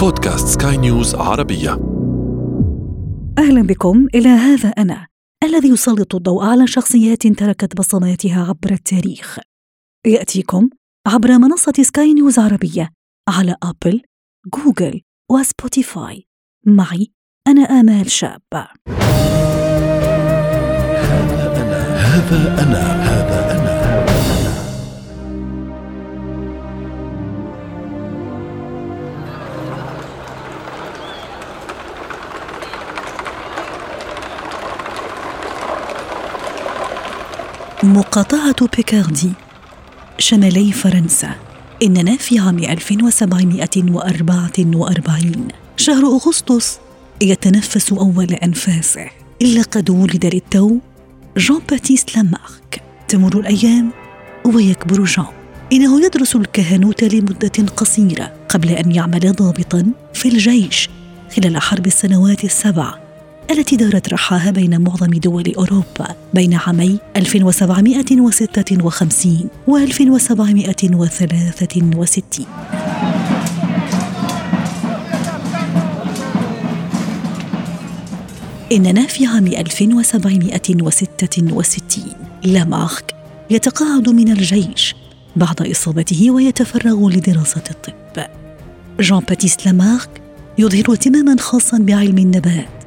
بودكاست سكاي نيوز عربية. أهلا بكم إلى هذا أنا الذي يسلط الضوء على شخصيات تركت بصماتها عبر التاريخ. يأتيكم عبر منصة سكاي نيوز عربية على أبل، جوجل وسبوتيفاي معي أنا آمال شاب. هذا أنا هذا أنا هذا أنا. مقاطعة بيكاردي. شمالي فرنسا. إننا في عام 1744 شهر أغسطس يتنفس أول أنفاسه. لقد ولد للتو جون باتيست لامارك. تمر الأيام ويكبر جون إنه يدرس الكهنوت لمدة قصيرة قبل أن يعمل ضابطا في الجيش خلال حرب السنوات السبع. التي دارت رحاها بين معظم دول أوروبا بين عامي 1756 و 1763 إننا في عام 1766 لامارك يتقاعد من الجيش بعد إصابته ويتفرغ لدراسة الطب. جان باتيست لامارك يظهر اهتماما خاصا بعلم النبات.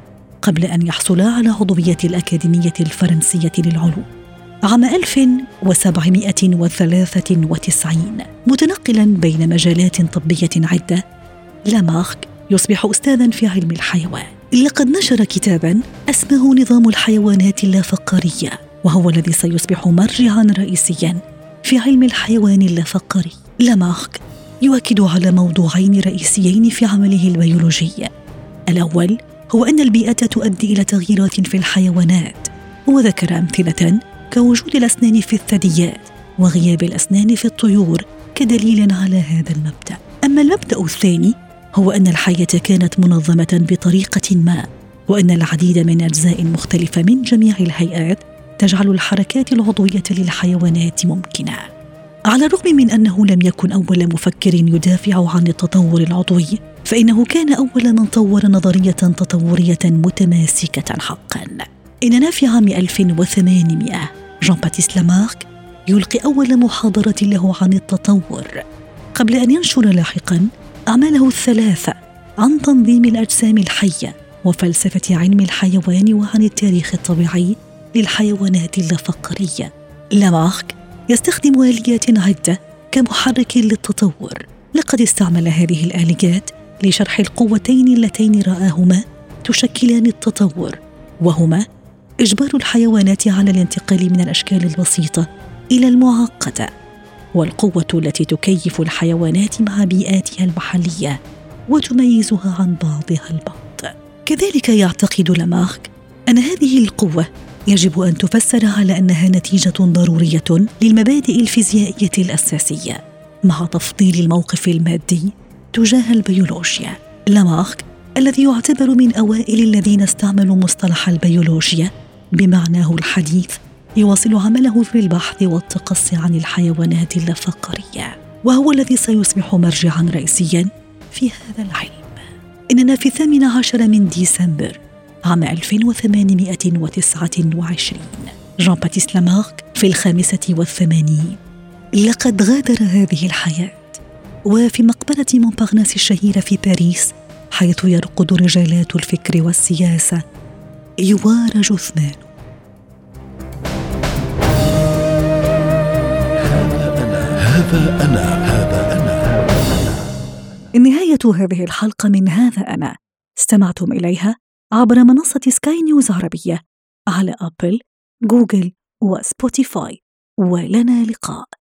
قبل أن يحصل على عضوية الأكاديمية الفرنسية للعلوم. عام 1793 متنقلا بين مجالات طبية عدة. لامارك يصبح أستاذا في علم الحيوان. لقد نشر كتابا اسمه نظام الحيوانات اللافقارية وهو الذي سيصبح مرجعا رئيسيا في علم الحيوان اللافقاري. لامارك يؤكد على موضوعين رئيسيين في عمله البيولوجي. الأول هو أن البيئة تؤدي إلى تغييرات في الحيوانات وذكر أمثلة كوجود الأسنان في الثدييات وغياب الأسنان في الطيور كدليل على هذا المبدأ. أما المبدأ الثاني هو أن الحياة كانت منظمة بطريقة ما وأن العديد من أجزاء مختلفة من جميع الهيئات تجعل الحركات العضوية للحيوانات ممكنة. على الرغم من أنه لم يكن أول مفكر يدافع عن التطور العضوي فإنه كان أول من طور نظرية تطورية متماسكة حقا. إننا في عام 1800 جان باتيست لامارك يلقي أول محاضرة له عن التطور. قبل أن ينشر لاحقا أعماله الثلاثة عن تنظيم الأجسام الحية وفلسفة علم الحيوان وعن التاريخ الطبيعي للحيوانات اللافقارية لامارك يستخدم آليات عدة كمحرك للتطور. لقد استعمل هذه الآليات لشرح القوتين اللتين رآهما تشكلان التطور وهما إجبار الحيوانات على الانتقال من الأشكال البسيطة إلى المعقدة والقوة التي تكيف الحيوانات مع بيئاتها المحلية وتميزها عن بعضها البعض. كذلك يعتقد لامارك أن هذه القوة يجب أن تفسر على أنها نتيجة ضرورية للمبادئ الفيزيائية الأساسية مع تفضيل الموقف المادي تجاه البيولوجيا لامارك الذي يعتبر من أوائل الذين استعملوا مصطلح البيولوجيا بمعناه الحديث يواصل عمله في البحث والتقصي عن الحيوانات اللافقاريه وهو الذي سيصبح مرجعا رئيسيا في هذا العلم. إننا في الثامن عشر من ديسمبر عام 1829 جان باتيست لامارك في الخامسة والثمانين. لقد غادر هذه الحياة. وفي مقبرة مونبارناس الشهيرة في باريس حيث يرقد رجالات الفكر والسياسة. يوار جثمان هذا أنا هذا أنا. نهاية هذه الحلقة من هذا أنا. استمعتم إليها عبر منصة سكاي نيوز عربية على أبل، جوجل وسبوتيفاي ولنا لقاء.